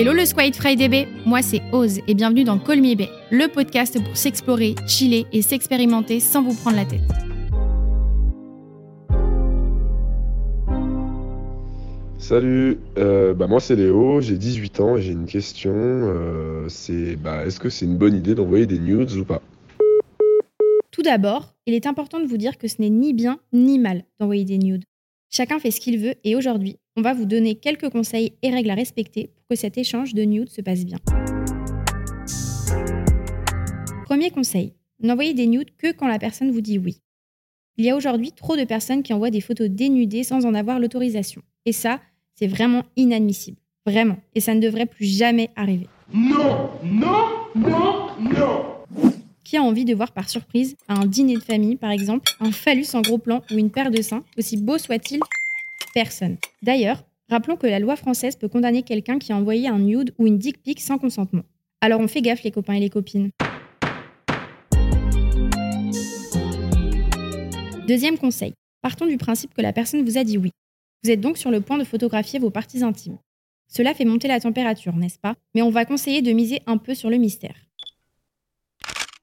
Hello le Squid Friday Bay, moi c'est Oz et bienvenue dans Me Bay, le podcast pour s'explorer, chiller et s'expérimenter sans vous prendre la tête. Salut, euh, bah moi c'est Léo, j'ai 18 ans et j'ai une question. euh, c'est bah, est-ce que c'est une bonne idée d'envoyer des nudes ou pas? Tout d'abord, il est important de vous dire que ce n'est ni bien ni mal d'envoyer des nudes. Chacun fait ce qu'il veut et aujourd'hui, on va vous donner quelques conseils et règles à respecter pour que cet échange de nudes se passe bien. Premier conseil, n'envoyez des nudes que quand la personne vous dit oui. Il y a aujourd'hui trop de personnes qui envoient des photos dénudées sans en avoir l'autorisation. Et ça, c'est vraiment inadmissible. Vraiment. Et ça ne devrait plus jamais arriver. Non, non, non, non. Qui a envie de voir par surprise, à un dîner de famille par exemple, un phallus en gros plan ou une paire de seins, aussi beau soit-il D'ailleurs, rappelons que la loi française peut condamner quelqu'un qui a envoyé un nude ou une dick pic sans consentement. Alors on fait gaffe les copains et les copines. Deuxième conseil. Partons du principe que la personne vous a dit oui. Vous êtes donc sur le point de photographier vos parties intimes. Cela fait monter la température, n'est-ce pas? Mais on va conseiller de miser un peu sur le mystère.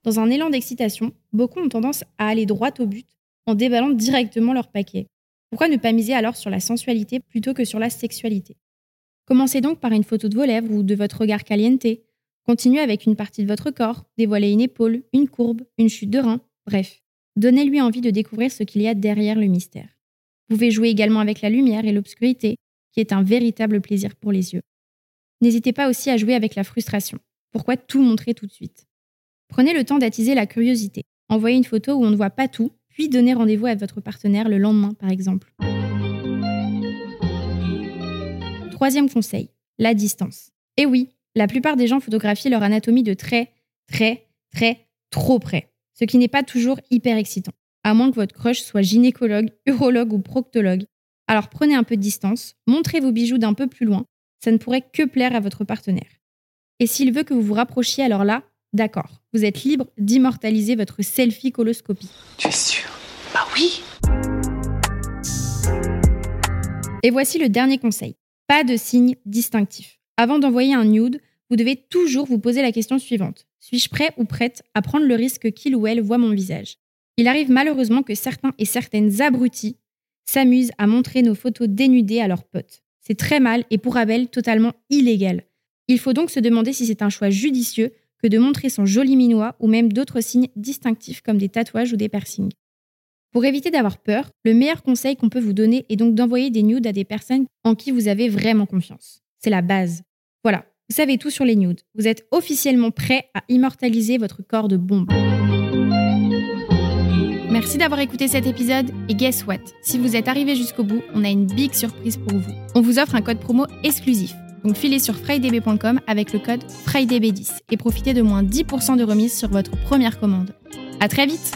Dans un élan d'excitation, beaucoup ont tendance à aller droit au but en déballant directement leur paquet. Pourquoi ne pas miser alors sur la sensualité plutôt que sur la sexualité? Commencez donc par une photo de vos lèvres ou de votre regard caliente. Continuez avec une partie de votre corps, dévoilez une épaule, une courbe, une chute de rein, bref. Donnez-lui envie de découvrir ce qu'il y a derrière le mystère. Vous pouvez jouer également avec la lumière et l'obscurité, qui est un véritable plaisir pour les yeux. N'hésitez pas aussi à jouer avec la frustration. Pourquoi tout montrer tout de suite? Prenez le temps d'attiser la curiosité. Envoyez une photo où on ne voit pas tout, puis donnez rendez-vous à votre partenaire le lendemain, par exemple. Troisième conseil, la distance. Et oui, la plupart des gens photographient leur anatomie de très, très, très, trop près, ce qui n'est pas toujours hyper excitant, à moins que votre crush soit gynécologue, urologue ou proctologue. Alors prenez un peu de distance, montrez vos bijoux d'un peu plus loin, ça ne pourrait que plaire à votre partenaire. Et s'il veut que vous vous rapprochiez, alors là, d'accord, vous êtes libre d'immortaliser votre selfie coloscopie. Tu es sûr? Bah oui. Et voici le dernier conseil. Pas de signe distinctif. Avant d'envoyer un nude, vous devez toujours vous poser la question suivante. Suis-je prêt ou prête à prendre le risque qu'il ou elle voit mon visage? Il arrive malheureusement que certains et certaines abrutis s'amusent à montrer nos photos dénudées à leurs potes. C'est très mal et pour Abel totalement illégal. Il faut donc se demander si c'est un choix judicieux que de montrer son joli minois ou même d'autres signes distinctifs comme des tatouages ou des piercings. Pour éviter d'avoir peur, le meilleur conseil qu'on peut vous donner est donc d'envoyer des nudes à des personnes en qui vous avez vraiment confiance. C'est la base. Voilà, vous savez tout sur les nudes. Vous êtes officiellement prêt à immortaliser votre corps de bombe. Merci d'avoir écouté cet épisode et guess what? Si vous êtes arrivé jusqu'au bout, on a une big surprise pour vous. On vous offre un code promo exclusif. Donc filez sur frydb.com avec le code FRIDAYB10 et profitez de moins 10% de remise sur votre première commande. À très vite